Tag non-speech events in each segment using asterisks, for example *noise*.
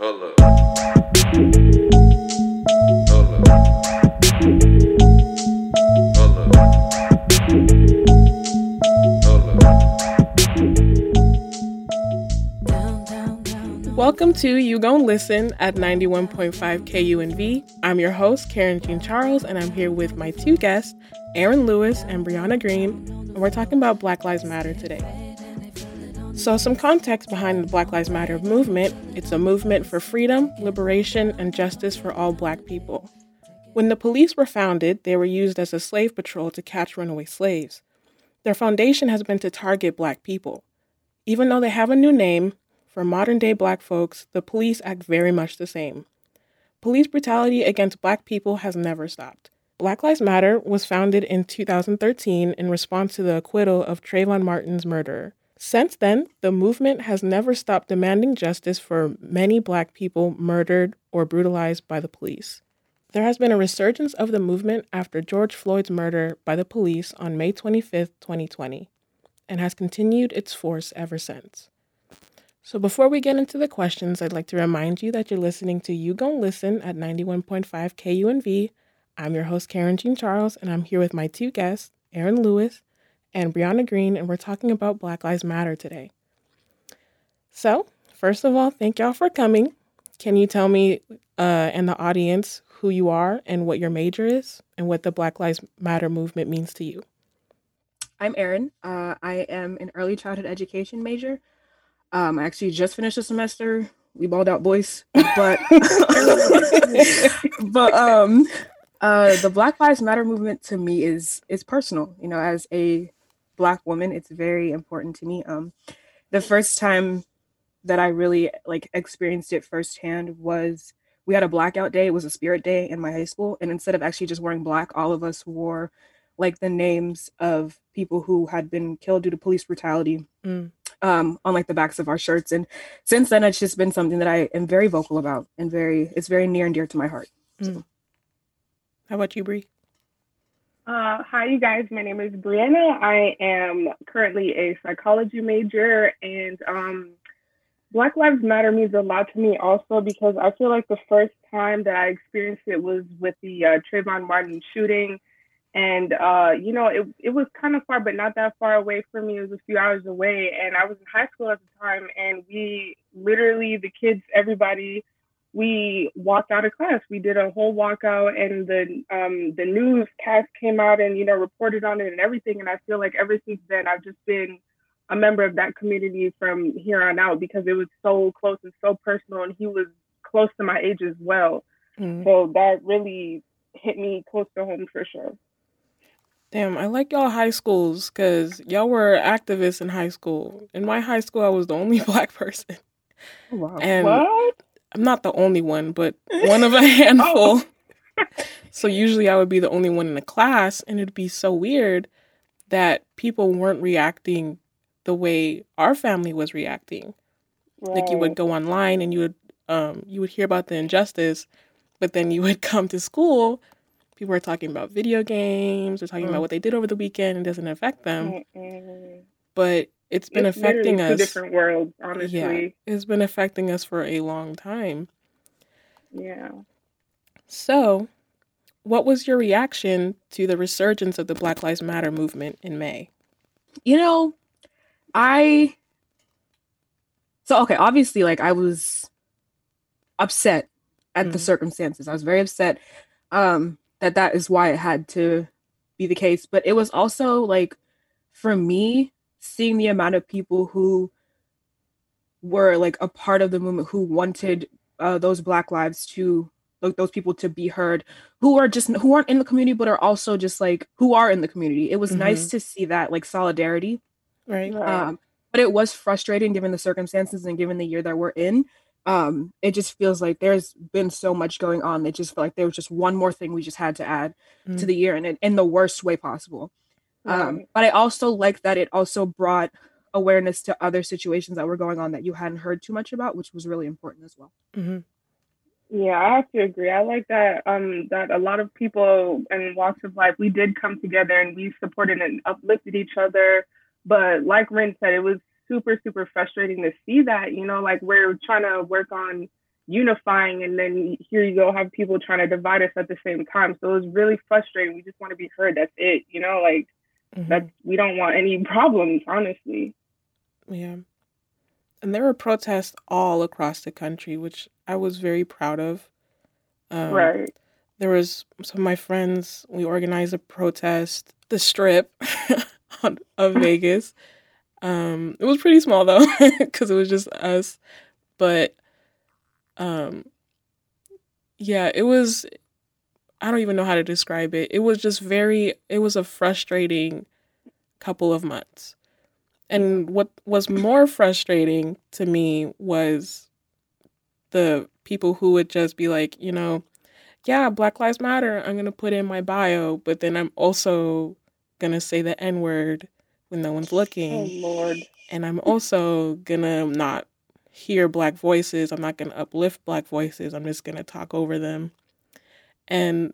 Up. Hold up. Welcome to You Gon' Listen at 91.5 KUNV. I'm your host, Karen Jean Charles, and I'm here with my two guests, Aaron Lewis and Brianna Green, and we're talking about Black Lives Matter today. So, some context behind the Black Lives Matter movement it's a movement for freedom, liberation, and justice for all black people. When the police were founded, they were used as a slave patrol to catch runaway slaves. Their foundation has been to target black people. Even though they have a new name, for modern day black folks, the police act very much the same. Police brutality against black people has never stopped. Black Lives Matter was founded in 2013 in response to the acquittal of Trayvon Martin's murderer. Since then, the movement has never stopped demanding justice for many black people murdered or brutalized by the police. There has been a resurgence of the movement after George Floyd's murder by the police on May 25, 2020, and has continued its force ever since. So, before we get into the questions, I'd like to remind you that you're listening to You Gon' Listen at 91.5 KUNV. I'm your host, Karen Jean Charles, and I'm here with my two guests, Aaron Lewis and Brianna Green, and we're talking about Black Lives Matter today. So, first of all, thank y'all for coming. Can you tell me uh, and the audience who you are and what your major is and what the Black Lives Matter movement means to you? I'm Erin. Uh, I am an early childhood education major. Um, I actually just finished a semester. We balled out, boys. But *laughs* but um, uh, the Black Lives Matter movement to me is is personal. You know, as a black woman, it's very important to me. Um, the first time that I really like experienced it firsthand was we had a blackout day. It was a spirit day in my high school, and instead of actually just wearing black, all of us wore like the names of people who had been killed due to police brutality Mm. um, on like the backs of our shirts. And since then, it's just been something that I am very vocal about and very it's very near and dear to my heart. How about you, Brie? Uh, hi, you guys. My name is Brianna. I am currently a psychology major, and um, Black Lives Matter means a lot to me also because I feel like the first time that I experienced it was with the uh, Trayvon Martin shooting. And, uh, you know, it, it was kind of far, but not that far away from me. It was a few hours away. And I was in high school at the time, and we literally, the kids, everybody, we walked out of class. We did a whole walkout, and the um, the newscast came out and you know reported on it and everything. And I feel like ever since then, I've just been a member of that community from here on out because it was so close and so personal, and he was close to my age as well. Mm. So that really hit me close to home for sure. Damn, I like y'all high schools because y'all were activists in high school. In my high school, I was the only *laughs* black person. Wow. And what? I'm not the only one, but one of a *laughs* handful. so usually I would be the only one in the class, and it'd be so weird that people weren't reacting the way our family was reacting. Like you would go online and you would um you would hear about the injustice, but then you would *laughs* come to school, people are talking about video games, or talking Mm. about what they did over the weekend, it doesn't affect them. Mm-mm. But it's been It's affecting us. Two different worlds, honestly. It's been affecting us for a long time. yeah. So, what was your reaction to the resurgence of the Black Lives Matter movement in May? you know, I so okay, obviously like I was upset at the Mhm. circumstances. I was very upset um that that is why it had to be the case, but it was also like for me seeing the amount of people who were like a part of the movement who wanted uh, those black lives to like those people to be heard who are just who aren't in the community but are also just like who are in the community it was nice to see that like solidarity Right? Right. um, but it was frustrating given the circumstances and given the year that we're in. Um, it just feels like there's been so much going on. It just felt like there was just one more thing we just had to add to Mhm. the year and in, in the worst way possible. Um, but I also like that it also brought awareness to other situations that were going on that you hadn't heard too much about, which was really important as well. hmm Yeah, I have to agree. I like that um that a lot of people in walks of life we did come together and we supported and uplifted each other. But like Ren said, it was super, super frustrating to see that, you know, like we're trying to work on unifying and then here you go have people trying to divide us at the same time so it was really frustrating we just want to be heard that's it you know like Mhm. that's we don't want any problems honestly Yeah. And there were protests all across the country, which I was very proud of. Um, right There was some of my friends, we organized a protest, the strip *laughs* of *laughs* Vegas. Um, it was pretty small though, *laughs* because it was just us. But um, yeah, it was, I don't even know how to describe it. It was just very, it was a frustrating couple of months. And what was more frustrating to me was the people who would just be like, you know, yeah, Black Lives Matter, I'm going to put in my bio, but then I'm also going to say the N word when no one's looking. oh lord And I'm also going to not hear Black voices. I'm not going to uplift Black voices. I'm just going to talk over them. And,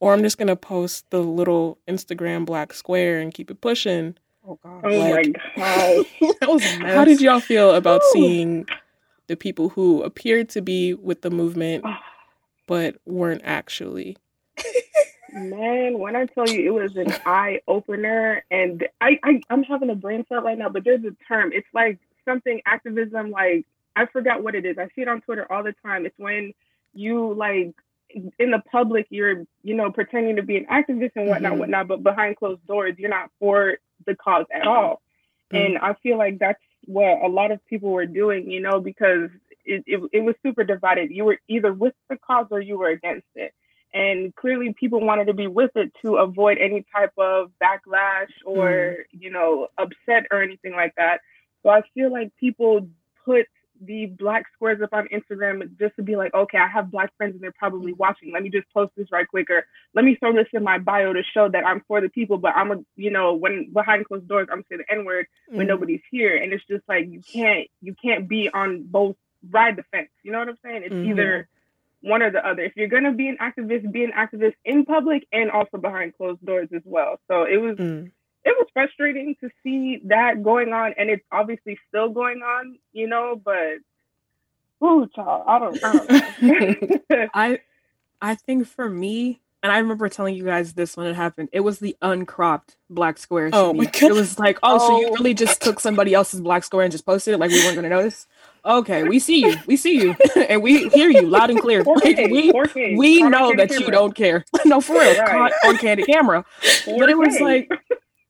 or I'm just going to post the little Instagram Black square and keep it pushing. Oh god. oh Like- my god! *laughs* that was. How did y'all feel about Whew. seeing the people who appeared to be with the movement ah. but weren't actually? Man, when I tell you it was an eye opener, and I, I I'm having a brain fart right now, but there's a term. It's like something activism. Like I forgot what it is. I see it on Twitter all the time. It's when you like in the public, you're you know pretending to be an activist and whatnot, Mhm. whatnot, but behind closed doors, you're not for the cause at all. Mm. And I feel like that's what a lot of people were doing, you know, because it, it, it was super divided. You were either with the cause or you were against it. And clearly people wanted to be with it to avoid any type of backlash or, you know, upset or anything like that. So I feel like people put the black squares up on Instagram just to be like, okay, I have black friends and they're probably watching. Let me just post this right quick or let me throw this in my bio to show that I'm for the people, but I'm a, you know, when behind closed doors, I'm saying the N word when Mm. nobody's here. And it's just like you can't you can't be on both ride the fence. You know what I'm saying? It's Mhm. either one or the other. If you're gonna be an activist, be an activist in public and also behind closed doors as well. So it was Mm. It was frustrating to see that going on and it's obviously still going on, you know, but oh child, I don't, I don't know. *laughs* I I think for me, and I remember telling you guys this when it happened, it was the uncropped black square. Oh my God. It was like, oh, so you Oh. really just took somebody else's black square and just posted it like we weren't gonna notice? Okay, we see you, we see you, *laughs* and we hear you loud and clear. Like, 4K, we 4K, we know candid that you don't care. *laughs* no, for real, Right. caught on candid camera. But it was like,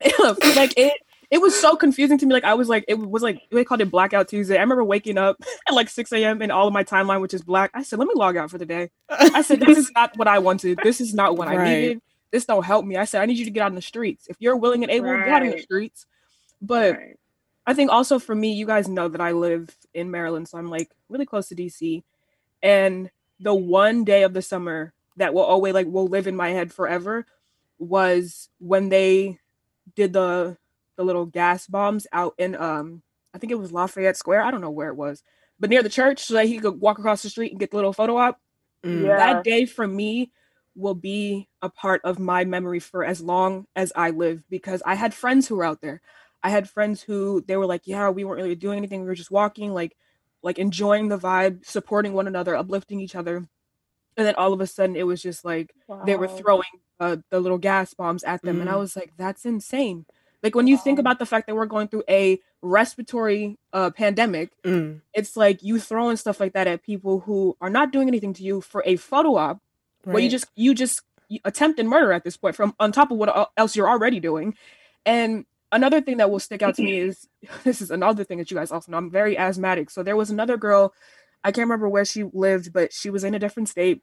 *laughs* like it. It was so confusing to me. Like I was like, it was like they called it Blackout Tuesday. I remember waking up *laughs* at like 6 a.m. and all of my timeline, which is black. I said, let me log out for the day. *laughs* I said, this is not what I wanted. This is not what I needed. This don't help me. I said, I need you to get out in the streets. If you're willing and able, get out in the streets. But Right. I think also for me, you guys know that I live in Maryland, so I'm like really close to DC. And the one day of the summer that will always like will live in my head forever was when they did the the little gas bombs out in um I think it was Lafayette Square. I don't know where it was, but near the church, so that he could walk across the street and get the little photo op. Mm. Yeah. That day for me will be a part of my memory for as long as I live because I had friends who were out there. I had friends who they were like, yeah, we weren't really doing anything. We were just walking, like, like enjoying the vibe, supporting one another, uplifting each other. And then all of a sudden, it was just like they were throwing uh, the little gas bombs at them, and I Mm. was like, that's insane. Like when you think about the fact that we're going through a respiratory uh, pandemic, Mm. it's like you throwing stuff like that at people who are not doing anything to you for a photo op where you just you just attempted murder at this point from on top of what else you're already doing. And another thing that will stick out to me *laughs* is *laughs* this is another thing that you guys also know i'm very asthmatic. So there was another girl i can't remember where she lived but she was in a different state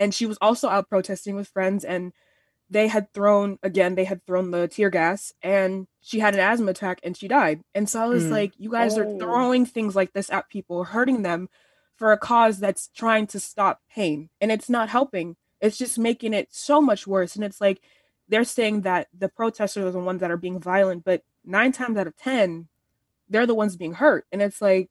and she was also out protesting with friends and they had thrown again they had thrown the tear gas and she had an asthma attack and she died. And so i was Mm. like you guys are Oh. throwing things like this at people hurting them for a cause that's trying to stop pain. And it's not helping. It's just making it so much worse. And it's like they're saying that the protesters are the ones that are being violent but nine times out of ten they're the ones being hurt. And it's like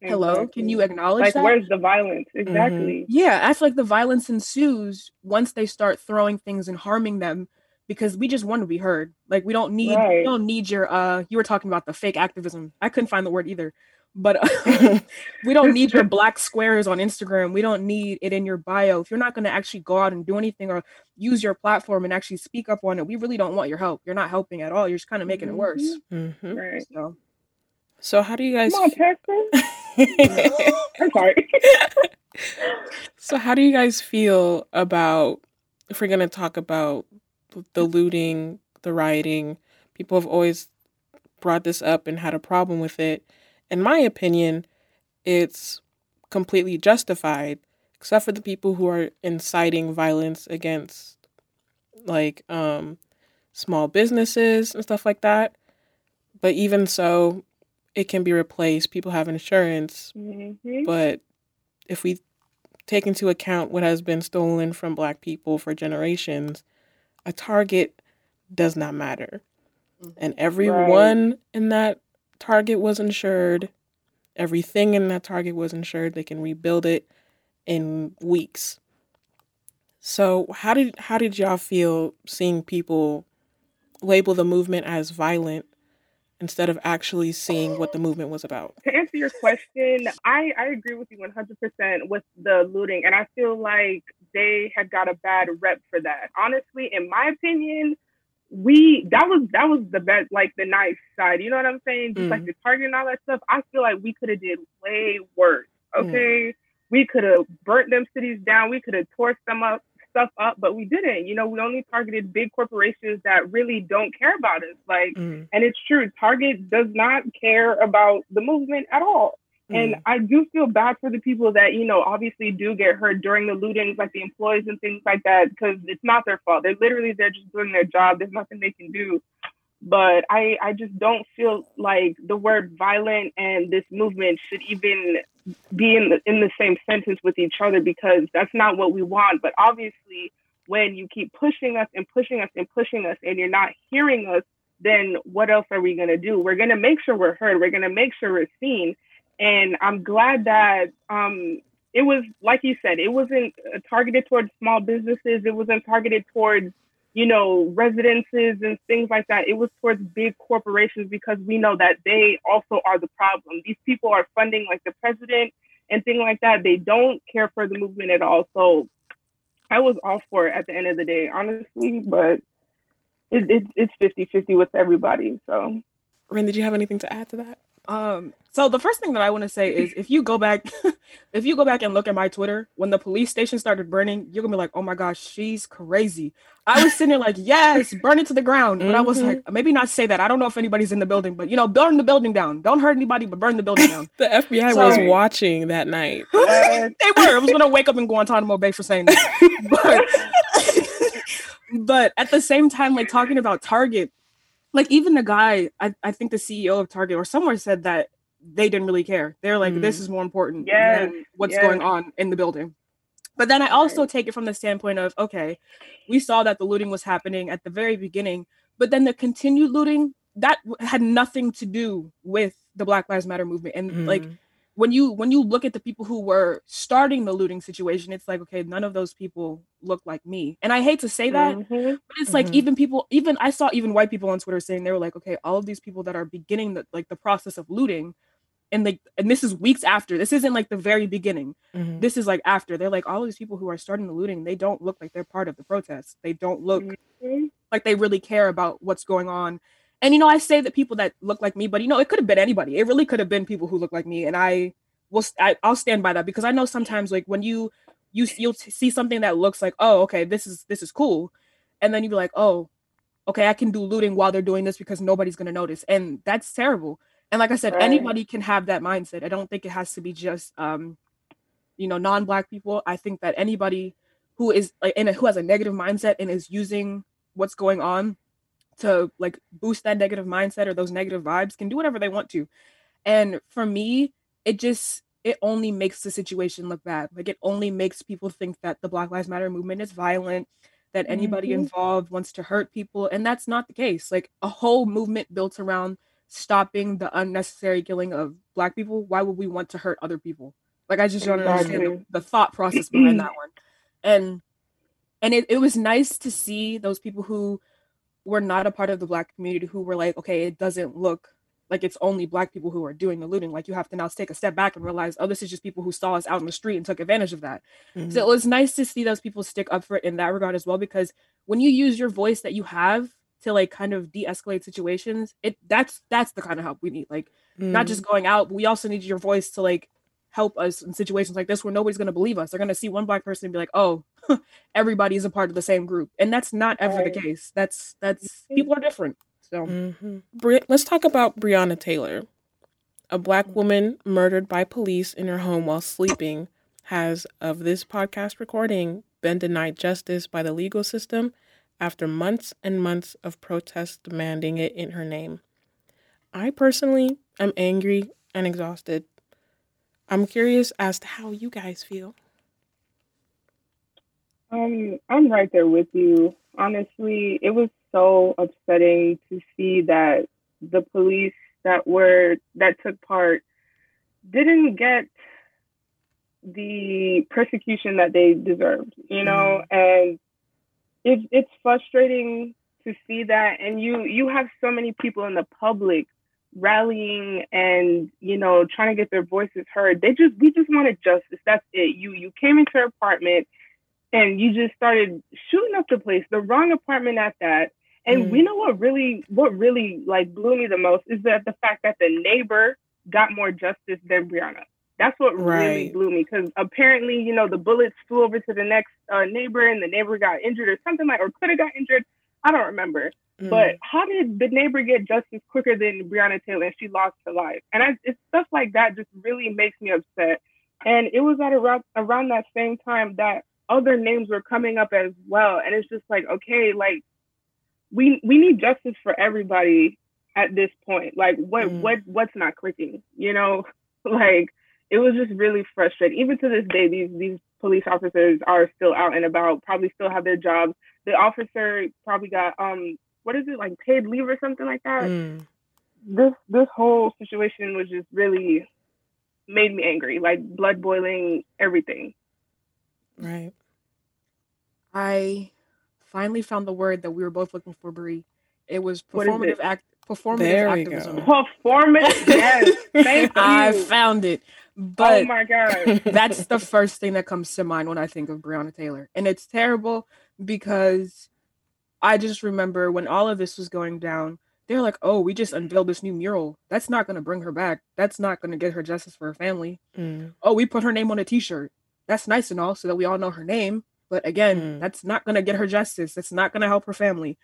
hello can you acknowledge like that where's the violence exactly yeah i feel like the violence ensues once they start throwing things and harming them because we just want to be heard like we don't need we don't need your uh you were talking about the fake activism i couldn't find the word either but *laughs* *laughs* we don't need your *laughs* black squares on Instagram. We don't need it in your bio. If you're not going to actually go out and do anything or use your platform and actually speak up on it, we really don't want your help. You're not helping at all. You're just kind of making it worse. Mm-hmm. Right. So So how do you guys? Come on, Texas. *laughs* I'm sorry. so how do you guys feel about if we're gonna talk about the looting, the rioting? People have always brought this up and had a problem with it. In my opinion, it's completely justified, except for the people who are inciting violence against like um small businesses and stuff like that. But even so, it can be replaced. People have insurance, Mhm. but if we take into account what has been stolen from black people for generations, a target does not matter. And everyone in that target was insured. Everything in that target was insured. They can rebuild it in weeks. So how did how did y'all feel seeing people label the movement as violent instead of actually seeing what the movement was about? to answer your question, I, I agree with you 100% with the looting. And I feel like they had got a bad rep for that. Honestly, in my opinion, we that was that was the best like the nice side you know what i'm saying just like Mm. the target and all that stuff i feel like we could have did way worse okay we could have burnt them cities down we could have tore some up stuff up but we didn't you know we only targeted big corporations that really don't care about us like Mm, and it's true, Target does not care about the movement at all. And mm, I do feel bad for the people that, you know, obviously do get hurt during the lootings, like the employees and things like that, because it's not their fault. They're literally they're just doing their job. There's nothing they can do. But I, I just don't feel like the word violent and this movement should even be in the in the same sentence with each other because that's not what we want. But obviously when you keep pushing us and pushing us and pushing us and you're not hearing us then what else are we going to do? We're going to make sure we're heard. We're going to make sure we're seen. And I'm glad that um, it was, like you said, it wasn't uh, targeted towards small businesses. It wasn't targeted towards, you know, residences and things like that. It was towards big corporations because we know that they also are the problem. These people are funding like the president and things like that. They don't care for the movement at all. So I was all for it at the end of the day, honestly. But it, it, it's 50 50 with everybody. So, Ren, did you have anything to add to that? Um, so the first thing that I want to say is if you go back *laughs* if you go back and look at my Twitter, when the police station started burning, you're gonna be like, oh my gosh, she's crazy. I was sitting there like, yes, burn it to the ground. But I was like, maybe not say that. I don't know if anybody's in the building, but you know, burn the building down. Don't hurt anybody, but burn the building down. *laughs* The FBI was watching that night. *gasps* They were. I was gonna wake up in Guantanamo Bay for saying that. *laughs* But but at the same time, like talking about Target, like even the guy, I, I think the CEO of Target or somewhere said that they didn't really care. They're like, this Mm. is more important Yes, than what's yes. going on in the building. But then I also take it from the standpoint of, okay, we saw that the looting was happening at the very beginning, but then the continued looting that had nothing to do with the Black Lives Matter movement. And like Mm. When you when you look at the people who were starting the looting situation, it's like, okay, none of those people look like me. And I hate to say that, Mhm. but it's like Mhm. even people, even I saw even white people on Twitter saying they were like, okay, all of these people that are beginning the like the process of looting, and like and this is weeks after. This isn't like the very beginning. Mhm. This is like after. They're like all these people who are starting the looting, they don't look like they're part of the protest. They don't look Mhm. like they really care about what's going on. And you know, I say that people that look like me, but you know, it could have been anybody. It really could have been people who look like me, and I will I, I'll stand by that because I know sometimes, like when you you you'll see something that looks like, oh, okay, this is this is cool, and then you be like, oh, okay, I can do looting while they're doing this because nobody's gonna notice, and that's terrible. And like I said, Right. anybody can have that mindset. I don't think it has to be just um, you know, non-black people. I think that anybody who is like in a, who has a negative mindset and is using what's going on to like boost that negative mindset or those negative vibes can do whatever they want to. And for me, it just it only makes the situation look bad. Like it only makes people think that the Black Lives Matter movement is violent, that anybody Mhm. involved wants to hurt people, and that's not the case. Like a whole movement built around stopping the unnecessary killing of black people. Why would we want to hurt other people? Like I just don't understand the, the thought process behind that one. And and it, it was nice to see those people who were not a part of the black community who were like, okay, it doesn't look like it's only black people who are doing the looting. Like you have to now take a step back and realize, oh, this is just people who saw us out in the street and took advantage of that. Mhm. So it was nice to see those people stick up for it in that regard as well, because when you use your voice that you have to like kind of de-escalate situations, it that's that's the kind of help we need. Like not Mm. just going out, but we also need your voice to like help us in situations like this where nobody's going to believe us. They're going to see one black person and be like, "Oh, *laughs* everybody is a part of the same group," and that's not ever Right. the case. That's that's people are different. So Mhm. Bri- let's talk about Breonna Taylor. A black woman murdered by police in her home while sleeping has, of this podcast recording, been denied justice by the legal system after months and months of protests demanding it in her name. I personally am angry and exhausted. I'm curious as to how you guys feel. Um, I'm right there with you. Honestly, it was so upsetting to see that the police that were that took part didn't get the persecution that they deserved, you know, and it's it's frustrating to see that and you you have so many people in the public rallying and you know trying to get their voices heard they just we just wanted justice that's it you you came into her apartment and you just started shooting up the place, the wrong apartment at that. And Mm. we know what really what really like blew me the most is that the fact that the neighbor got more justice than Breonna. That's what really blew me because apparently, you know, the bullets flew over to the next uh, neighbor and the neighbor got injured or something like, or could have got injured. I don't remember. Mm. But how did the neighbor get justice quicker than Breonna Taylor and she lost her life? And I, it's stuff like that just really makes me upset. And it was at around around that same time that other names were coming up as well. And it's just like, okay, like we we need justice for everybody at this point. Like what Mm. what what's not clicking? You know, *laughs* like it was just really frustrating. Even to this day, these these police officers are still out and about, probably still have their jobs. The officer probably got um what is it like paid leave or something like that. Mm. This this whole situation was just really made me angry, like blood boiling, everything. Right. I finally found the word that we were both looking for, Brie. It was performative it? act performative There we activism. go. Performance, yes. Thank *laughs* you. I found it. But oh my god. *laughs* that's the first thing that comes to mind when I think of Breonna Taylor. And it's terrible because I just remember when all of this was going down, they're like, oh, we just unveiled this new mural. That's not going to bring her back. That's not going to get her justice for her family. Mm. Oh, we put her name on a t shirt. That's nice and all so that we all know her name. But again, Mm. that's not going to get her justice. That's not going to help her family.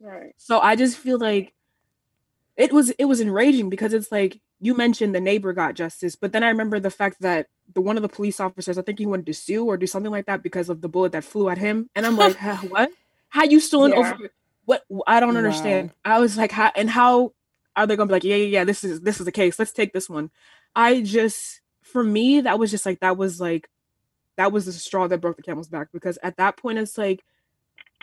Right. So I just feel like it was it was enraging because it's like you mentioned the neighbor got justice, but then I remember the fact that the one of the police officers, I think he wanted to sue or do something like that because of the bullet that flew at him, and I'm like, what? How you suing Yeah. over? What? I don't Wow. understand. I was like, how and how are they gonna be like, yeah, yeah, yeah, this is this is the case. Let's take this one. I just for me that was just like that was like that was the straw that broke the camel's back because at that point it's like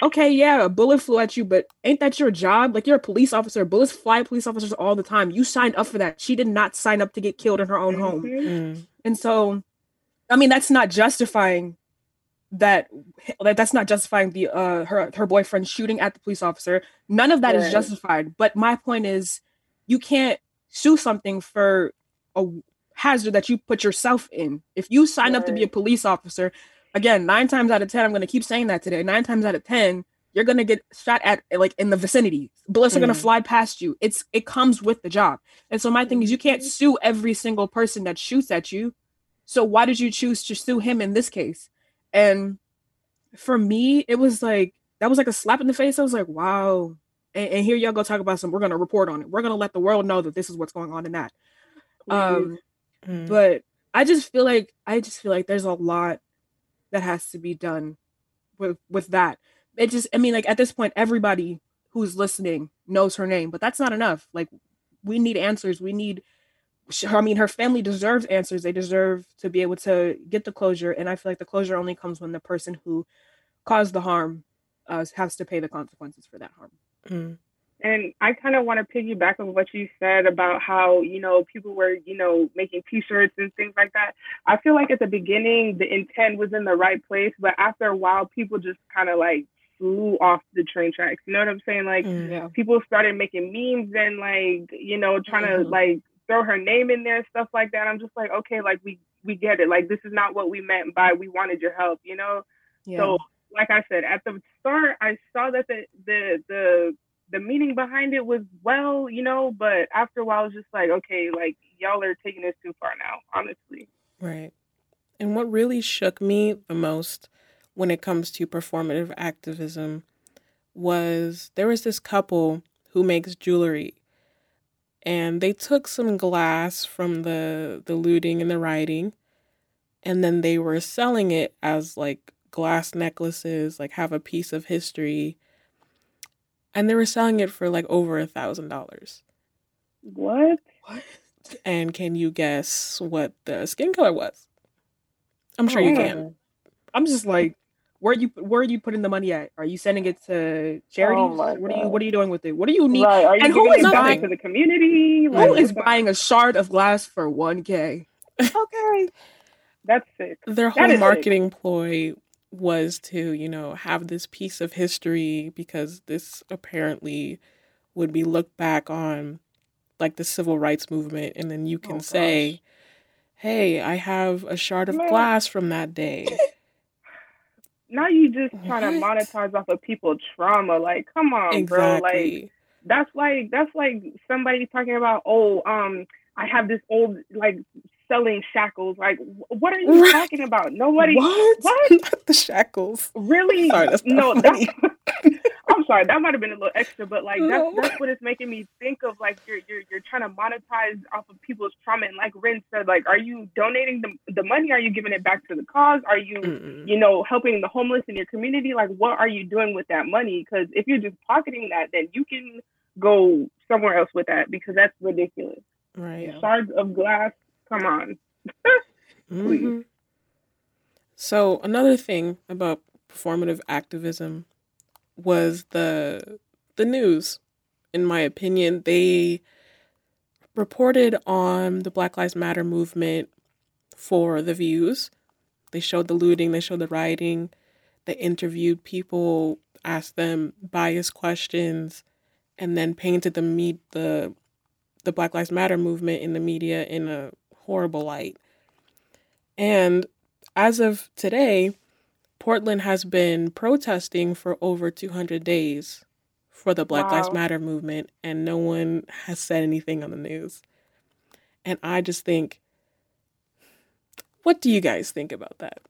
okay yeah a bullet flew at you but ain't that your job like you're a police officer bullets fly at police officers all the time you signed up for that she did not sign up to get killed in her own home Mhm. Mm. and so i mean that's not justifying that like that's not justifying the uh her her boyfriend shooting at the police officer. None of that is Right. justified. But my point is you can't sue something for a hazard that you put yourself in. If you sign up to be a police officer again nine times out of ten i'm going to keep saying that today nine times out of ten you're going to get shot at like in the vicinity. Bullets are going Mm. to fly past you. It's it comes with the job. And so my thing is you can't Mhm. sue every single person that shoots at you. So why did you choose to sue him in this case and for me it was like that was like a slap in the face. I was like wow. And, and here y'all go talk about some we're going to report on it. We're going to let the world know that this is what's going on in that. Um Mm. but i just feel like i just feel like there's a lot that has to be done with with that. It just i mean like at this point everybody who's listening knows her name but that's not enough. Like we need answers. We need sh- i mean her family deserves answers they deserve to be able to get the closure and i feel like the closure only comes when the person who caused the harm uh, has to pay the consequences for that harm Mm. And I kind of want to piggyback on what you said about how, you know, people were, you know, making t-shirts and things like that. I feel like at the beginning the intent was in the right place, but after a while people just kind of like flew off the train tracks. You know what I'm saying? Like Mm. Yeah. people started making memes and like you know trying to Mhm. like throw her name in there stuff like that i'm just like okay like we we get it like this is not what we meant by we wanted your help you know Yeah. so like i said at the start i saw that the the the the meaning behind it was well you know but after a while i was just like okay like y'all are taking this too far now honestly Right. And what really shook me the most when it comes to performative activism was there was this couple who makes jewelry and they took some glass from the the looting and the rioting and then they were selling it as like glass necklaces like have a piece of history and they were selling it for like over a thousand dollars what what? and can you guess what the skin color was i'm sure you Oh. can I'm just like, where you where are you putting the money at? Are you sending it to charities? Oh my what are you What are you doing with it? What do you need? right are you and who giving is it back buying- to the community Who Like, is buying a shard of glass for one k? Okay. that's sick their That whole is it. marketing ploy was to you know have this piece of history because this apparently would be looked back on like the civil rights movement and then you can Oh, say hey i have a shard of Man. glass from that day *laughs* now you just trying to monetize off of people's trauma. Like, come on, bro. Like that's like that's like somebody talking about, oh, um, I have this old like selling shackles. Like, what are you Right. *laughs* talking about? Nobody. What? What? *laughs* the shackles Really? Sorry, that's not no, funny. that's. I'm sorry, that might have been a little extra, but like No. that's that's what it's making me think of. Like you're you're you're trying to monetize off of people's trauma, and like Rin said, like, are you donating the the money? Are you giving it back to the cause? Are you Mm-mm. you know, helping the homeless in your community, like what are you doing with that money? Because if you're just pocketing that, then you can go somewhere else with that because that's ridiculous. right. Shards of glass, come on. *laughs* Please. Mhm. So another thing about performative activism was the the news. In my opinion, they reported on the Black Lives Matter movement for the views. They showed the looting, they showed the rioting, they interviewed people, asked them biased questions, and then painted the me- the the Black Lives Matter movement in the media in a horrible light. And as of today, Portland has been protesting for over 200 days for the Black Lives Matter movement, and no one has said anything on the news. And I just think, what do you guys think about that?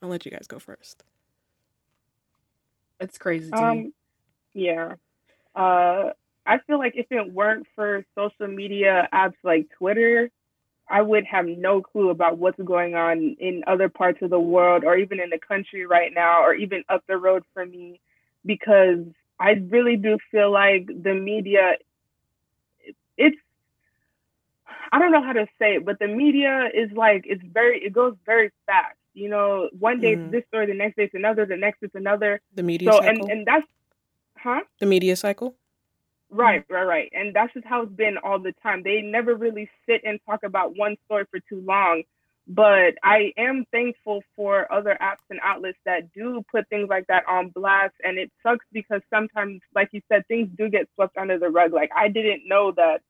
I'll let you guys go first. It's crazy to me. Um, yeah. Uh, I feel like if it weren't for social media apps like Twitter, I would have no clue about what's going on in other parts of the world or even in the country right now or even up the road for me because I really do feel like the media it's I don't know how to say it, but the media is like it's very it goes very fast. You know, one day Mhm. it's this story, the next day it's another, the next it's another. The media So cycle. and and that's huh? the media cycle. Right, right, right. And that's just how it's been all the time. They never really sit and talk about one story for too long. But I am thankful for other apps and outlets that do put things like that on blast. And it sucks because sometimes, like you said, things do get swept under the rug. Like I didn't know that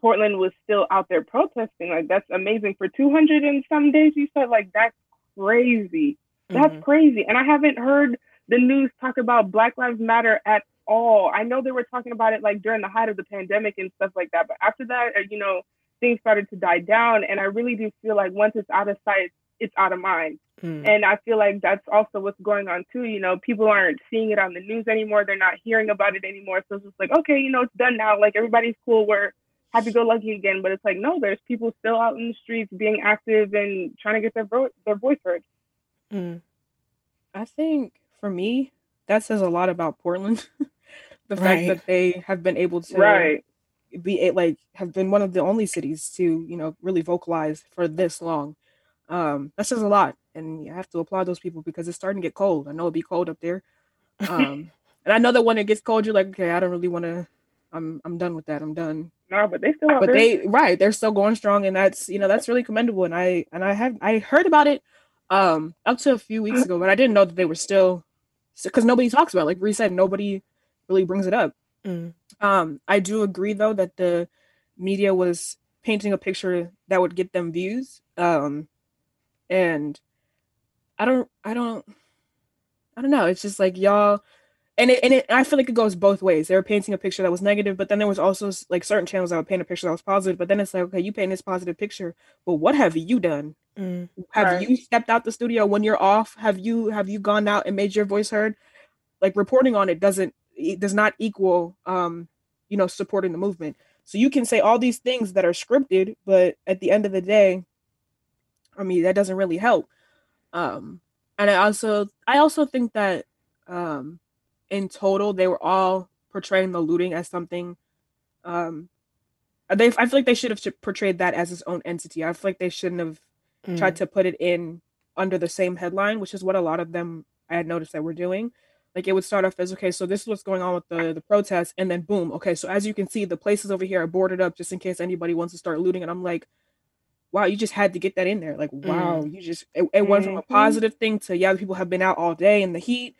Portland was still out there protesting. Like that's amazing. For 200 and some days, you said, like, that's crazy. That's Mhm. crazy. And I haven't heard the news talk about Black Lives Matter at all. I know they were talking about it like during the height of the pandemic and stuff like that. But after that, uh, you know, things started to die down. And I really do feel like once it's out of sight, it's out of mind. Mm. And I feel like that's also what's going on too. You know, people aren't seeing it on the news anymore. They're not hearing about it anymore. So it's just like, okay, you know, it's done now. Like everybody's cool. We're happy go lucky again. But it's like, no, there's people still out in the streets being active and trying to get their vo- their voice heard. Mm. I think for me, that says a lot about Portland. *laughs* the Right. fact that they have been able to Right. be like have been one of the only cities to you know really vocalize for this long. Um, that says a lot, and you have to applaud those people because it's starting to get cold. I know it'd be cold up there, um, *laughs* and I know that when it gets cold, you're like, okay, I don't really want to. I'm I'm done with that. I'm done. No, but they still But they right, they're still going strong, and that's you know that's really commendable. And I and I have I heard about it um up to a few weeks ago, but I didn't know that they were still because nobody talks about it. like Bree said nobody really brings it up. Mm. um i do agree though that the media was painting a picture that would get them views. Um and i don't i don't i don't know. It's just like y'all and it, and it i feel like it goes both ways. They were painting a picture that was negative but then there was also like certain channels that would paint a picture that was positive. But then it's like okay you paint this positive picture but what have you done? Mm. have Right. you stepped out the studio when you're off? Have you have you gone out and made your voice heard? Like reporting on it doesn't it does not equal um you know supporting the movement so you can say all these things that are scripted but at the end of the day i mean that doesn't really help um and i also i also think that um in total they were all portraying the looting as something um they i feel like they should have portrayed that as its own entity i feel like they shouldn't have Mm. tried to put it in under the same headline, which is what a lot of them I had noticed that were doing. Like it would start off as okay, so this is what's going on with the the protests, and then boom, okay, so as you can see, the places over here are boarded up just in case anybody wants to start looting. And I'm like, wow, you just had to get that in there. Like, wow, you just it, it went from a Mhm. positive thing to yeah, people have been out all day in the heat,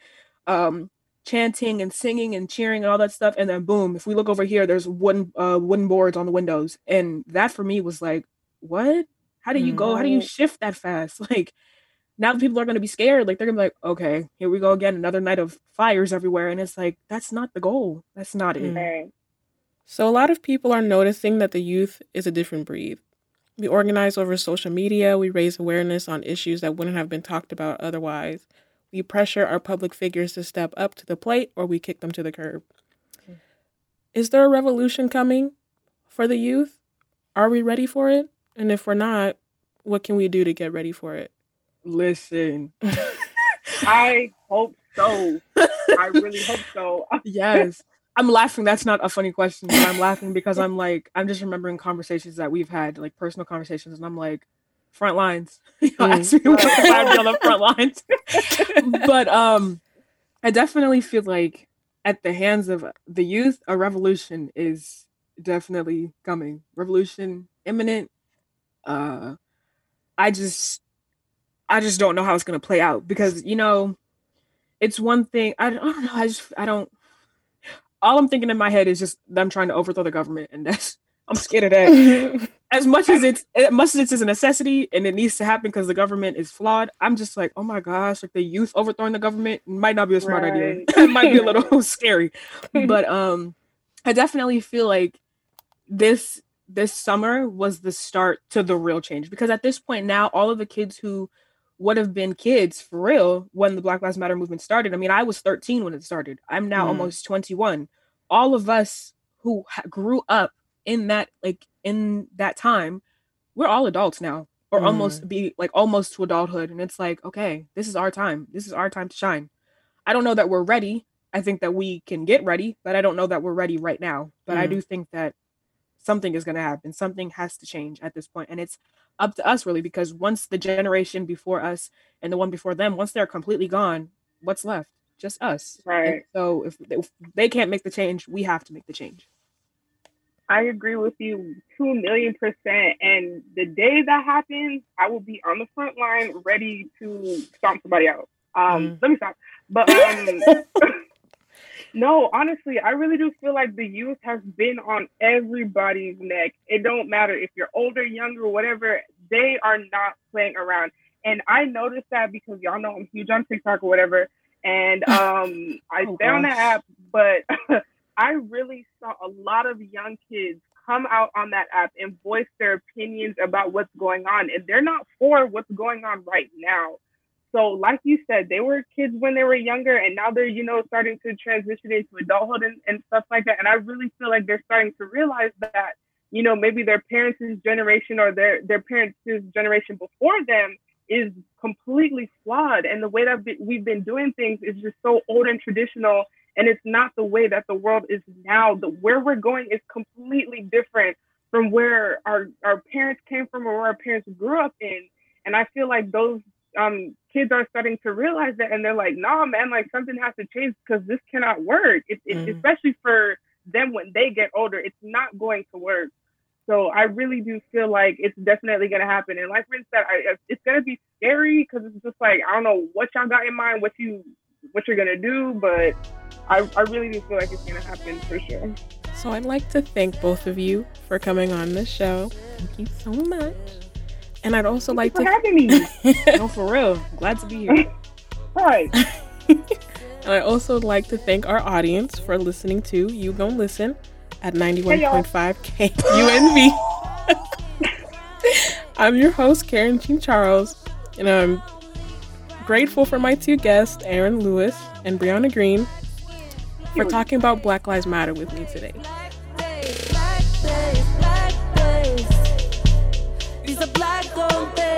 um, chanting and singing and cheering and all that stuff, and then boom, if we look over here, there's wooden uh wooden boards on the windows, and that for me was like, what? How do you go? How do you shift that fast? *laughs* Like now people are gonna be scared. Like they're gonna be like, okay, here we go again, another night of fires everywhere. And it's like, that's not the goal. That's not it. Right. So, a lot of people are noticing that the youth is a different breed. We organize over social media, we raise awareness on issues that wouldn't have been talked about otherwise. We pressure our public figures to step up to the plate or we kick them to the curb. Is there a revolution coming for the youth? Are we ready for it? And if we're not, what can we do to get ready for it? Listen. *laughs* I hope so. I really hope so. *laughs* yes. I'm laughing. That's not a funny question. But I'm laughing because I'm like, I'm just remembering conversations that we've had, like personal conversations, and I'm like, front lines. *laughs* You know, Mm. ask me I'd be on the front lines. but um I definitely feel like at the hands of the youth, a revolution is definitely coming. Revolution imminent. Uh I just I just don't know how it's gonna play out because you know it's one thing I, I don't know, I just I don't all I'm thinking in my head is just them trying to overthrow the government and that's *laughs* I'm scared of that *laughs* as much as it's as much as it's a necessity and it needs to happen because the government is flawed, I'm just like, oh my gosh, like the youth overthrowing the government might not be a smart idea. *laughs* It might be a little scary. But um I definitely feel like this this summer was the start to the real change because at this point now all of the kids who would have been kids for real when the Black Lives Matter movement started. I mean, I was 13 when it started. I'm now Mm. almost 21. All of us who ha- grew up in that like in that time, we're all adults now or Mm. almost be like almost to adulthood and it's like, okay, this is our time. This is our time to shine. I don't know that we're ready. I think that we can get ready, but I don't know that we're ready right now. But I Mm. do think that something is going to happen. Something has to change at this point and it's up to us really because once the generation before us and the one before them once they're completely gone what's left just us And Right. so if, if they can't make the change we have to make the change I agree with you two million percent. And the day that happens, I will be on the front line ready to stomp somebody out. Um, Mm. let me stop. But um, *laughs* no, honestly, I really do feel like the youth has been on everybody's neck. It don't matter if you're older, younger, whatever. They are not playing around. And I noticed that because y'all know I'm huge on TikTok or whatever. And *laughs* um, I Oh, stay on the app, but *laughs* I really saw a lot of young kids come out on that app and voice their opinions about what's going on. And they're not for what's going on right now. So, like you said, they were kids when they were younger, and now they're, you know, starting to transition into adulthood and, and stuff like that. And I really feel like they're starting to realize that, you know, maybe their parents' generation or their, their parents' generation before them is completely flawed. And the way that we've been doing things is just so old and traditional and it's not the way that the world is now. The where we're going is completely different from where our our parents came from or where our parents grew up in. And I feel like those um, kids are starting to realize that, and they're like, "Nah, man, like something has to change because this cannot work. It, it, Mm. Especially for them when they get older, it's not going to work." So I really do feel like it's definitely going to happen. And like Rin said, I, it's going to be scary because it's just like I don't know what y'all got in mind, what you what you're gonna do, but I, I really do feel like it's gonna happen for sure. So I'd like to thank both of you for coming on the show. Thank you so much. And I'd also like for to having me. *laughs* No, for real. Glad to be here. *laughs* right. *laughs* and I also like to thank our audience for listening to You Gon' Listen at 91.5 KUNV. I'm your host, Karen Jean Charles, and I'm grateful for my two guests, Aaron Lewis and Brianna Green, for talking about Black Lives Matter with me today. Black a black gold days.